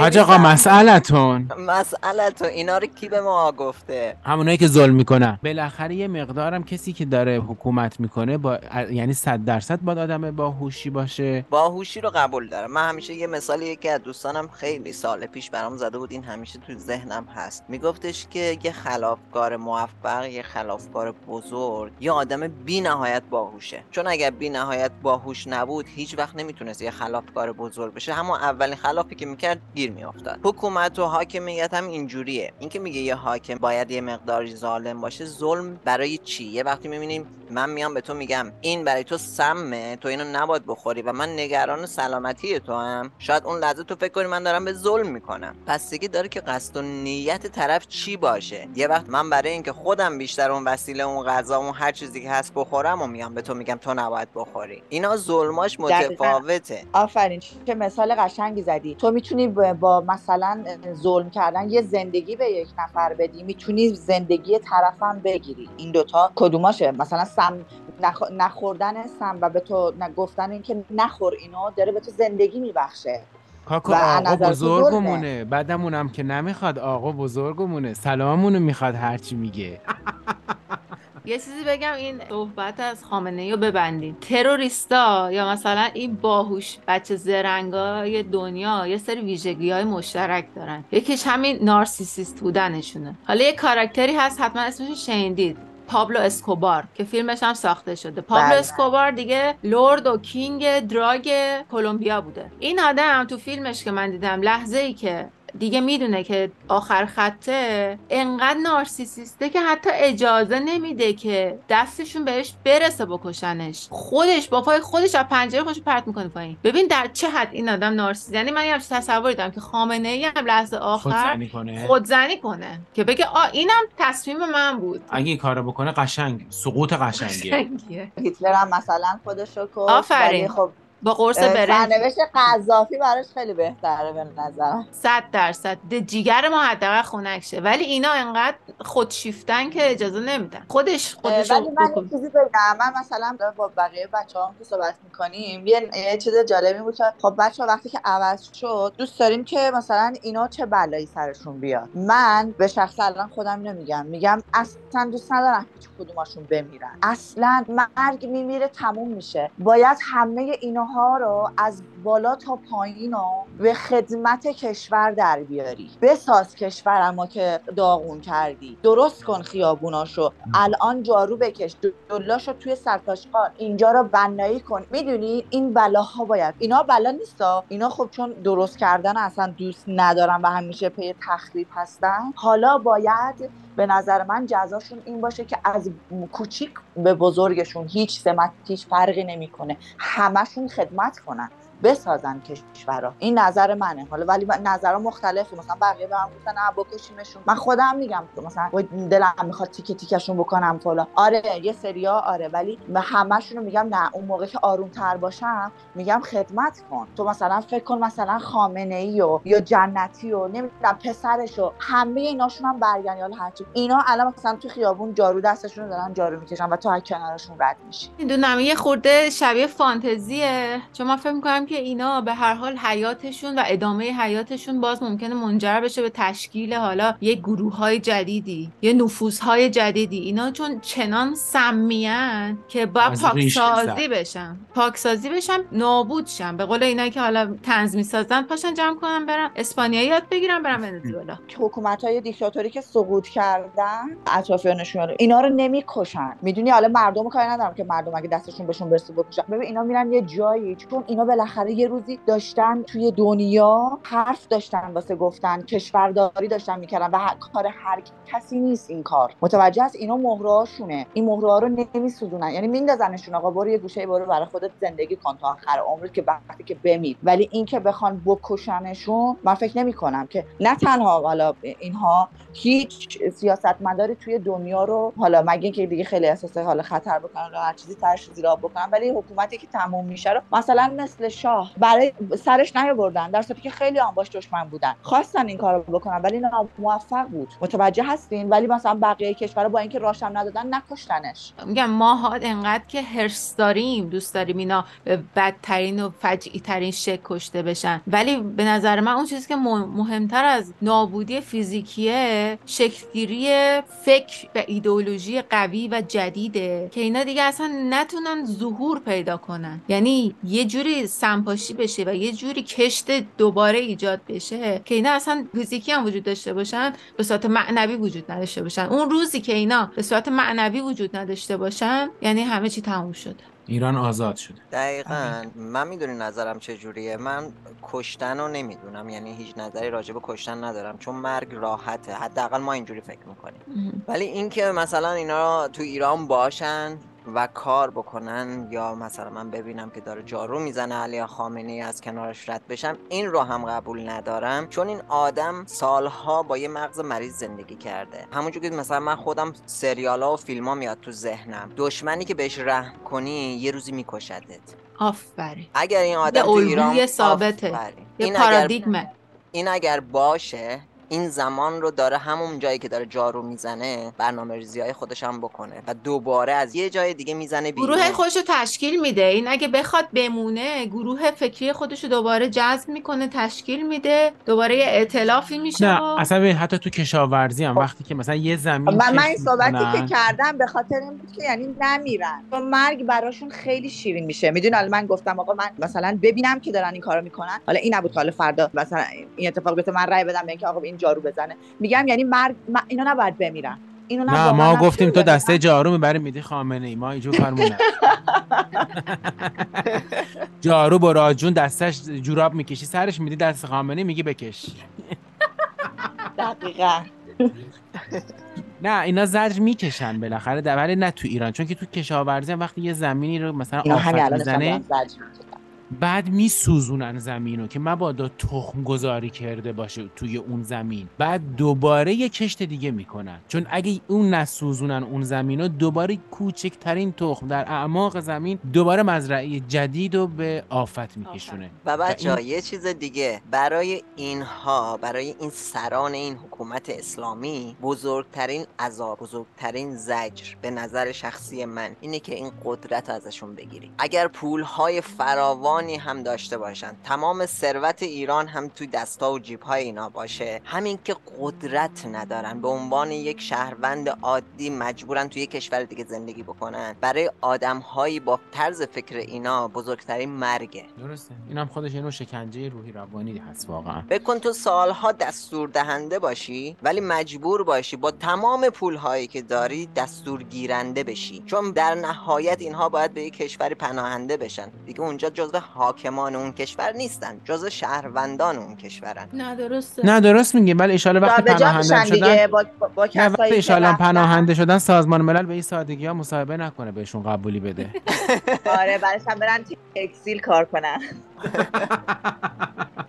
حاج آقا. مسئلتون. مسئله تو اینا رو کی به ما گفته؟ همونایی که ظلم می‌کنن. بالاخره یه مقدارم کسی که داره حکومت می‌کنه با یعنی صد درصد باید آدم باهوشی باشه. باهوشی رو قبول دارم. من همیشه یه مثالی یکی از دوستانم خیلی سال پیش برام زده بود. این همیشه تو ذهنم هست. میگفتش که یه خلافکار موفق یه خلافکار بزرگ یه آدم بی نهایت باهوشه. چون اگر بی نهایت باهوش نبود هیچ وقت نمی‌تونست یه خلافکار بزرگ بشه. همون اولین خلافی که می‌کرد گیر میافتاد. حکومت و حاکمیت هم اینجوریه. اینکه میگه یه حاکم باید یه مقداری ظالم باشه ظلم برای چی؟ یه وقتی می‌بینیم من میام به تو میگم این برای تو سمه تو اینو نباید بخوری و من نگران سلامتی تو هم. شاید اون لحظه تو فکر کنی من دارم به ظلم می‌کنم. پس دیگه داره که قصد و نیت طرف چی باشه؟ یه وقت من برای اینکه خودم بیشتر اون وسیله اون غذا اون هر چیزی که هست بخورم و میام به تو میگم تو نباید بخوری. اینا ظلماش. متفاوته. آفرین چه مثال قشنگی زدی. تو می‌تونی با مثلا ظلم کردن یه زندگی به یک نفر بدی می‌تونی زندگی طرفم بگیری. این دوتا کدوماشه؟ مثلا سم نخ... نخوردن سم و به تو گفتن اینکه نخور اینو داره به تو زندگی میبخشه. کاکا و آقا بزرگمونه. بعدمونم که نمی‌خواد آقا بزرگمونه. سلاممونو می‌خواد هرچی میگه. یه چیزی بگم این صحبت از خامنه رو ببندیم. تروریستا یا مثلا این باهوش بچه زرنگای دنیا یه سری ویژگی های مشترک دارن. یکیش همین نارسیسیست بودنشونه. حالا یه کاراکتری هست حتما اسمش شنیدید. پابلو اسکوبار که فیلمش هم ساخته شده. پابلو بله. اسکوبار دیگه لورد و کینگ دراگ کلمبیا بوده. این آدم تو فیلمش که من دیدم لحظه ای که دیگه می‌دونه که آخر خطه انقدر نارسیسیسته که حتی اجازه نمیده که دستشون بهش برسه بکشنش خودش با پای خودش از پنجره خودش پرت می‌کنه پایین. ببین در چه حد این آدم نارسیس یعنی من یه تصوری دارم که خامنه ای هم لحظه آخر خودزنی کنه. خودزنی کنه. که بگه آ اینم تصمیم من بود. اگه این کارو بکنه قشنگ. سقوط قشنگه قشنگیه. هیتلر هم مثلا خودش رو کشت آفرین. ولی خب با قرص برنج. سرنوشت قذافی براش خیلی بهتره به نظرم. صد درصد. جیگر ما حداقل خنک شه. ولی اینا انقدر خودشیفتن که اجازه نمیدن. خودش خودش ولی من چیزی بگم. من مثلا با بقیه بچه هم که صحبت می‌کنیم یه, یه چیز جالبی بود که خب بچه وقتی که عوض شد دوست داریم که مثلا اینا چه بلایی سرشون بیاد. من به شخص الان خودم اینو میگم. میگم اصلا دوست ندارم هیچ کدوماشون بمیرن. اصلا مرگ میمیره تموم میشه. باید همه اینها رو از بالا تا پایین رو به خدمت کشور در بیاری. بساز کشور ما که داغون کردی. درست کن خیابوناشو. الان جارو بکش. دلاشو توی سرتاشقال اینجا رو بنایی کن. می‌دونی این بلاها باید. اینا بلا نیستا. اینا خب چون درست کردن اصلا دوست ندارن و همیشه پی تخریب هستن. حالا باید به نظر من جزاشون این باشه که از کوچیک به بزرگشون هیچ سمت هیچ فرقی نمی‌کنه. همشون خدمت کنن. بسازن کشورها این نظر منه. حالا ولی نظرها مختلفه. مثلا بقیه به هم گفتن بکشیمشون. من خودم میگم که مثلا دلم می‌خواد تیکه تیکشون بکنم فلان. آره یه سریا آره ولی همشون رو میگم نه. اون موقع که آروم تر باشم میگم خدمت کن. تو مثلا فکر کن مثلا خامنه ای و یا جنتی و نمی‌دونم پسرش و همه ایناشون هم برگن. یا هرچی اینا الان مثلا تو خیابون جارو دستشون رو دارن جارو می‌کشن و تو از کنارشون رد میشی. می‌دونم. یه خورده شبیه فانتزیه. چون من فکر می‌کنم که اینا به هر حال حیاتشون و ادامه حیاتشون باز ممکنه منجر بشه به تشکیل حالا یه گروه های جدیدی یه نفوس های جدیدی. اینا چون چنان سمیان که ریشه پاکسازی. بشن. پاکسازی بشن نابود شن. به قول اینا که حالا تنظ می‌سازن پاشن جمع کنن برن اسپانیایی یاد بگیرن برن ونزوئلا. حکومت های دیکتاتوری که سقوط کردن اطرافیانشون رو اینا رو نمی‌کشن. می‌دونی حالا مردم کاری ندارم که مردم اگه دستشون بهشون برسه بکشن. ببین اینا میرن یه جایی چون اینا بالاخره بالاخره یه روزی داشتن توی دنیا حرف داشتن واسه گفتن کشورداری داشتن می‌کردن و کار هر کسی نیست این کار. متوجه است اینا مهرهاشونه. این مهره رو نمیسوزونن. یعنی میندازنشون آقا برو یه گوشه برو برای خودت زندگی کن تا آخر عمرت که وقتی که بمیر. ولی اینکه بخوان بکشنشون من فکر نمی کنم که نه تنها حالا اینها هیچ سیاستمداری توی دنیا رو حالا مگه اینکه دیگه خیلی احساس حالا خطر بکنن هر چیزی ترش زیرا بکنن ولی حکومتی که تموم میشه رو مثلا مثل شاه برای سرش نیاوردن. در صورتی که خیلی هم باش دشمن بودن. خواستن این کارو بکنن ولی موفق بود. متوجه هستین؟ ولی مثلا بقیه کشورها با اینکه راشم ندادن نکشتنش. میگم ما انقدر که هرس داریم دوست داریم اینا بدترین و فجعی ترین شکل کشته بشن. ولی به نظر من اون چیزی که مهمتر از نابودی فیزیکیه شکلگیری فکر و ایدئولوژی قوی و جدیده. که اینا دیگه اصلا نتونن ظهور پیدا کنن. یعنی یه جوری سمپاشی بشه و یه جوری کشت دوباره ایجاد بشه که اینا اصلا فیزیکی هم وجود داشته باشن به صورت معنوی وجود نداشته باشن. اون روزی که اینا به صورت معنوی وجود نداشته باشن یعنی همه چی تموم شده ایران آزاد شده. دقیقا. من می‌دونی نظرم چجوریه من کشتن رو نمی‌دونم. یعنی هیچ نظری راجع به کشتن ندارم. چون مرگ راحته. حداقل ما اینجوری فکر می‌کنیم. ولی اینکه مثلا اینا تو ایران باشن و کار بکنن یا مثلا من ببینم که داره جارو می‌زنه علی خامنه از کنارش رد بشم این رو هم قبول ندارم. چون این آدم سالها با یه مغز مریض زندگی کرده. همونجور که مثلا من خودم سریال ها و فیلم ها میاد تو ذهنم. دشمنی که بهش رحم کنی یه روزی میکشدت. آفرین. اگر این آدم تو ایران ثابته. یه پارادیگمه. این اگر باشه این زمان رو داره همون جایی که داره جارو می‌زنه برنامه ریزی های خودش هم بکنه و دوباره از یه جای دیگه می‌زنه بیرون. گروه خودش رو تشکیل میده. این اگه بخواد بمونه گروه فکری خودش رو دوباره جذب می‌کنه تشکیل میده. دوباره یه اعتلافی میشه نه اصلا حتی تو کشاورزی هم وقتی که مثلا یه زمین من, من این صحبتی که کردم به خاطر این بود که یعنی نمیرن. چون مرگ براشون خیلی شیرین میشه. میدون حالا من گفتم آقا من مثلا ببینم که دارن این کارو می‌کنن. حالا این نبود حالا فردا مثلا این اتفاق بیفته من رأی بدم به اینکه آقا این جارو بزنه. میگم یعنی مرگ اینا نباید بمیرن. اینو نه ما گفتیم تو دسته جارو می‌بری میدی خامنه ای. ما اینجور کارمونه جارو با راجون دستش جوراب می‌کشی سرش میدی دست خامنه میگی بکش. دقیقا. نه اینا زجر می‌کشن بالاخره ولی نه تو ایران چون که تو کشاورزی وقتی یه زمینی رو مثلا آفت می‌زنه بعد میسوزونن زمین رو که مبادا تخم گذاری کرده باشه توی اون زمین. بعد دوباره یه کشت دیگه می‌کنن. چون اگه اون نسوزونن اون زمین رو دوباره کوچکترین تخم در اعماق زمین دوباره مزرعه جدید رو به آفت میکشونه. و بچه این... یه چیز دیگه. برای اینها برای این سران این حکومت اسلامی بزرگترین عذاب بزرگترین زجر به نظر شخصی من اینه که این قدرت ازشون بگیری اگر پولهای فراوان هم داشته باشن. تمام ثروت ایران هم توی دستا و جیب های اینا باشه. همین که قدرت ندارن. به عنوان یک شهروند عادی مجبورن توی یک کشور دیگه زندگی بکنن. برای آدم هایی با طرز فکر اینا بزرگترین مرگه درسته. اینم خودش اینو شکنجه روحی روانی هست واقعا. بکن تو سالها دستور دهنده باشی ولی مجبور باشی با تمام پول هایی که داری دستور گیرنده بشی. چون در نهایت اینها باید به یک کشوری پناهنده بشن. دیگه اونجا جزو حاکمان اون کشور نیستن جز شهروندان اون کشورن. نه درسته. نه درست میگه ولی اشاره وقتی پناهنده شدن با, با وقتی اشاره پناهنده شدن سازمان ملل به این سادگی ها مصاحبه نکنه بهشون قبولی بده. آره برایش هم برن اکسیل کار کنن.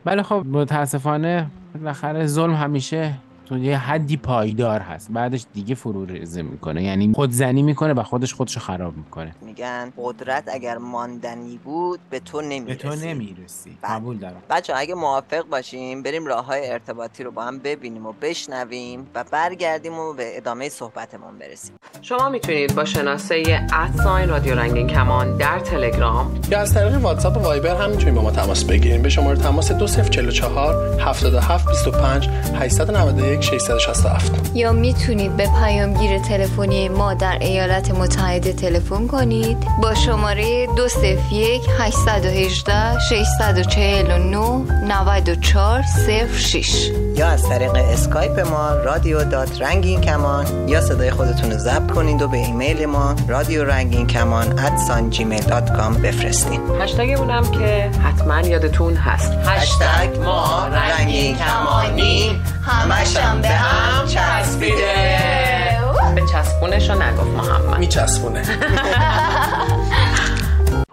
بله خب متاسفانه بالاخره ظلم همیشه یه حدی پایدار هست. بعدش دیگه فرو ریزه می‌کنه. یعنی خودزنی می‌کنه و خودش خودشو خراب می‌کنه. میگن قدرت اگر ماندنی بود به تو نمی‌رسی به تو نمی‌رسی. قبول دارم. بچه اگه موافق باشیم بریم راه های ارتباطی رو با هم ببینیم و بشنویم و برگردیم و به ادامه صحبتمون برسیم. شما می‌تونید با شناسه ادساین رادیو رنگین کمان در تلگرام یا از طریق واتساپ و وایبر هم می‌تونید با ما تماس بگیریم. به شماره تماس 2044 77 25 891 667 یا می‌تونید به پیامگیر تلفنی ما در ایالات متحده تلفن کنید. با شماره 201 818 649 94 06 یا از طریق اسکایپ ما رادیو dot رنگین کمان یا صدای خودتون رو ضبط کنید و به ایمیل ما رادیو رنگین کمان at gmail.com بفرستین. هشتگ اونم که حتما یادتون هست. هشتگ ما رنگین کمانی همشم به هم چسبیده. به چسبونش رو نگفت محمد. میچسبونه.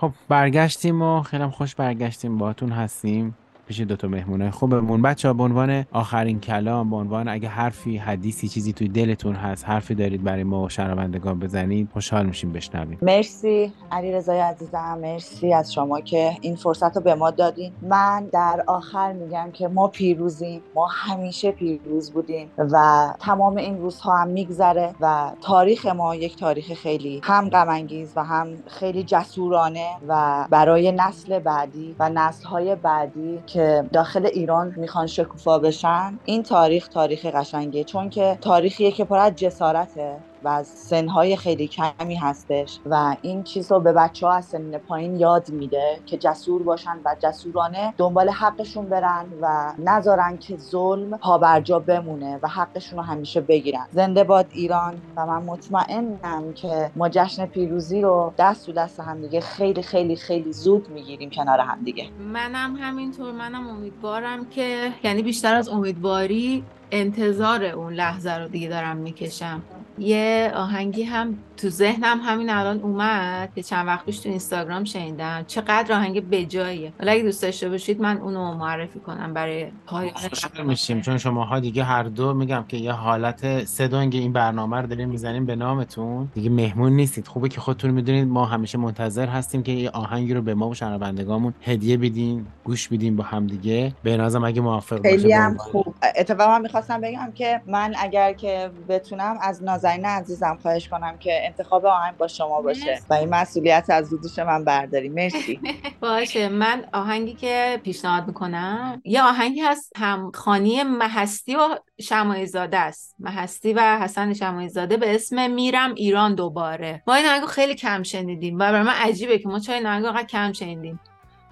خب برگشتیم و خیلی خوش برگشتیم. باهاتون هستیم. پیش دوتا مهمونه. خوبمون. بچه ها به عنوان آخرین کلام به عنوان اگه حرفی حدیثی چیزی توی دلتون هست حرفی دارید برای ما و شنوندگان بزنید خوشحال میشیم بشنویم. مرسی. علی رضای عزیزم مرسی از شما که این فرصت رو به ما دادین. من در آخر میگم که ما پیروزیم. ما همیشه پیروز بودیم و تمام این روزها هم میگذره و تاریخ ما یک تاریخ خیلی هم غم و هم خیلی جسورانه و برای نسل بعدی و نسلهای بعدی که داخل ایران می‌خوان شکوفا بشن این تاریخ تاریخ قشنگه چون که تاریخیه که پر از جسارته. و از سنهای خیلی کمی هستش و این چیز رو به بچه ها از سن پایین یاد میده که جسور باشن و جسورانه دنبال حقشون برن و نذارن که ظلم پابرجا بمونه و حقشون رو همیشه بگیرن. زنده باد ایران و من مطمئنم که ما جشن پیروزی رو دست تو دست همدیگه خیلی خیلی خیلی زود می‌گیریم کنار همدیگه. منم همینطور منم امیدوارم که یعنی بیشتر از امیدواری انتظار اون لحظه رو دیگه دارم می‌کشم. یه آهنگی هم تو ذهنم همین الان اومد که چند وقت پیش تو اینستاگرام شنیدم. چقدر آهنگ بجاییه. ولی اگه دوست داشته باشید من اونو معرفی کنم برای پایان خوشحال میشیم چون شماها دیگه هر دو میگم که یه حالت سدونگ این برنامه رو داریم می‌زنیم به نامتون. دیگه مهمون نیستید. خوبه که خودتون می‌دونید ما همیشه منتظر هستیم که یه آهنگی رو به ما و شنوندگامون هدیه بدین گوش بدین با هم دیگه. به نظرم اگه موافق باشه خیلی هم خوب. اتفاقا می‌خواستم بگم که من اگر که بتونم از نازنین عزیزم خواهش کنم که انتخاب آهنگ با شما باشه. و این مسئولیت از دوش من برداری. مرسی. باشه من آهنگی که پیشنهاد می‌کنم یه آهنگی هست همخانی محستی و شمایی زاده است. محستی و حسن شمایی زاده به اسم میرم ایران دوباره. ما این آهنگو خیلی کم شنیدیم و برای من عجیبه که ما چرا این آهنگو انقدر کم شنیدیم.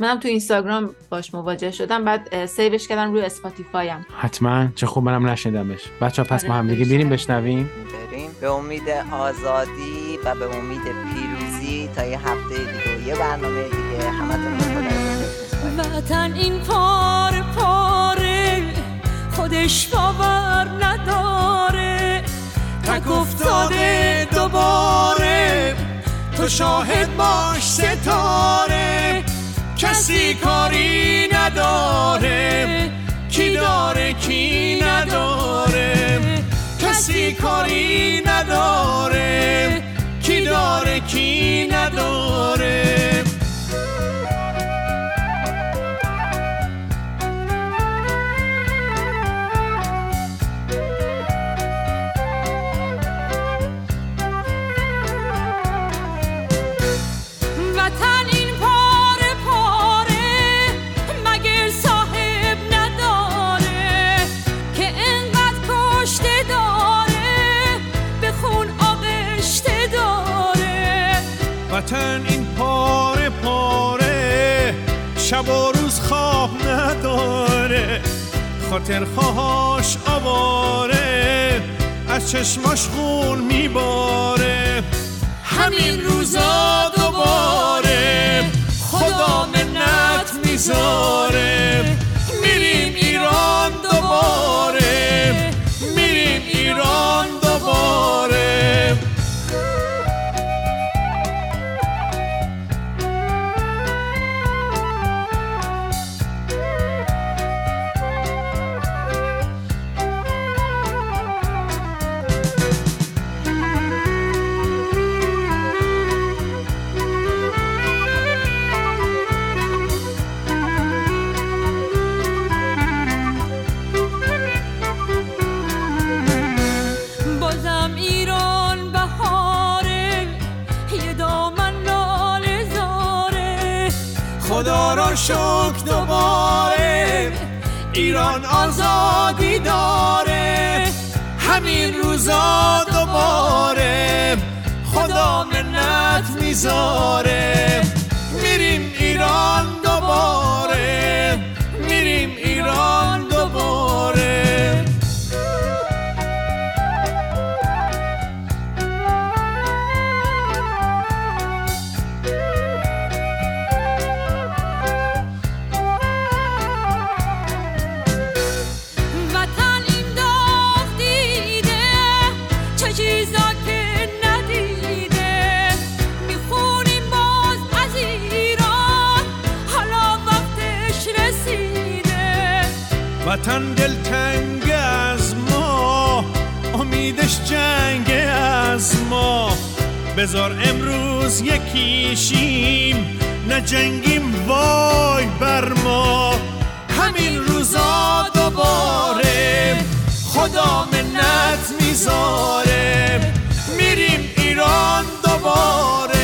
منم تو اینستاگرام باش مواجه شدم بعد save ش کردم روی اسپاتیفایم حتما. چه خوب منم نشنیدمش. بچه پس آره، ما هم دیگه بشنویم. بریم بشنویم. بریم. به امید آزادی و به امید پیروزی تا یه هفته دیگه و یه برنامه دیگه. همتون. وطن این پاره پاره خودش باور نداره. تک افتاده دوباره. تو شاهد باش ستاره. کسی کاری نداره. کی داره کی نداره. کسی کاری نداره. کی داره کی نداره. خاطر خواهاش آواره از چشماش خون میباره. همین روزا ایران آزادی داره همین روزا دوباره خدا منت می‌ذاره. میریم ایران وطن دلتنگ از ما امیدش جنگ از ما. بزار امروز یکیشیم نه جنگیم وای بر ما. همین روزا دوباره خدا منت می‌ذاره. میریم ایران دوباره